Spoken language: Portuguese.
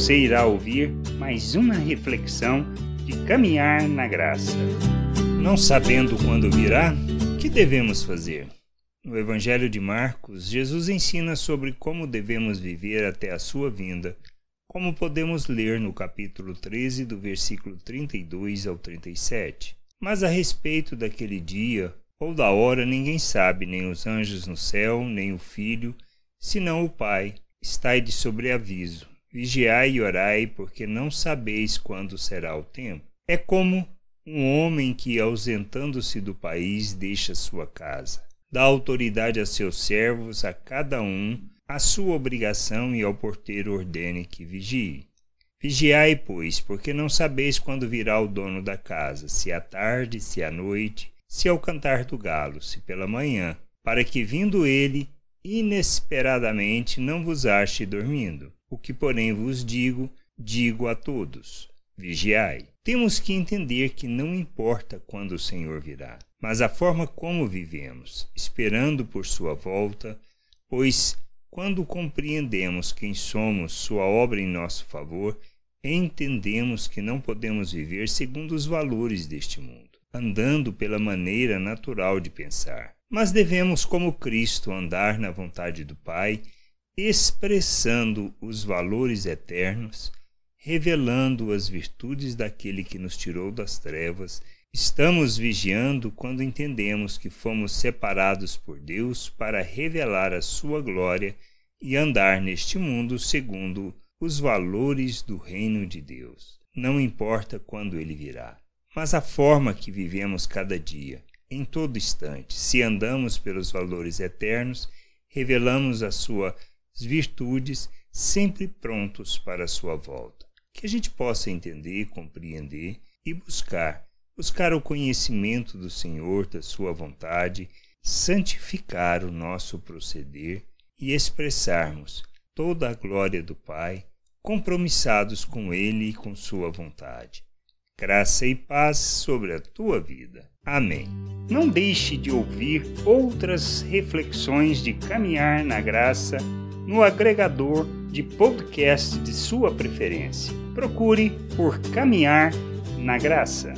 Você irá ouvir mais uma reflexão de caminhar na graça. Não sabendo quando virá, o que devemos fazer? No Evangelho de Marcos, Jesus ensina sobre como devemos viver até a sua vinda, como podemos ler no capítulo 13, do versículo 32 ao 37. Mas a respeito daquele dia ou da hora ninguém sabe, nem os anjos no céu, nem o Filho, senão o Pai. Estai de sobreaviso. Vigiai e orai, porque não sabeis quando será o tempo. É como um homem que, ausentando-se do país, deixa sua casa. Dá autoridade a seus servos, a cada um, a sua obrigação, e ao porteiro ordene que vigie. Vigiai, pois, porque não sabeis quando virá o dono da casa, se à tarde, se à noite, se ao cantar do galo, se pela manhã, para que vindo ele, inesperadamente não vos ache dormindo. O que, porém, vos digo, digo a todos: vigiai. Temos que entender que não importa quando o Senhor virá, mas a forma como vivemos, esperando por sua volta, pois quando compreendemos quem somos, sua obra em nosso favor, entendemos que não podemos viver segundo os valores deste mundo andando pela maneira natural de pensar. Mas devemos, como Cristo, andar na vontade do Pai, expressando os valores eternos, revelando as virtudes daquele que nos tirou das trevas. Estamos vigiando quando entendemos que fomos separados por Deus para revelar a sua glória e andar neste mundo segundo os valores do reino de Deus. Não importa quando ele virá mas a forma que vivemos cada dia, em todo instante. Se andamos pelos valores eternos, revelamos as suas virtudes, sempre prontos para a sua volta. Que a gente possa entender, compreender e buscar, buscar o conhecimento do Senhor, da sua vontade, santificar o nosso proceder e expressarmos toda a glória do Pai, compromissados com Ele e com Sua vontade graça e paz sobre a tua vida. Amém. Não deixe de ouvir outras reflexões de caminhar na graça no agregador de podcast de sua preferência. Procure por Caminhar na Graça.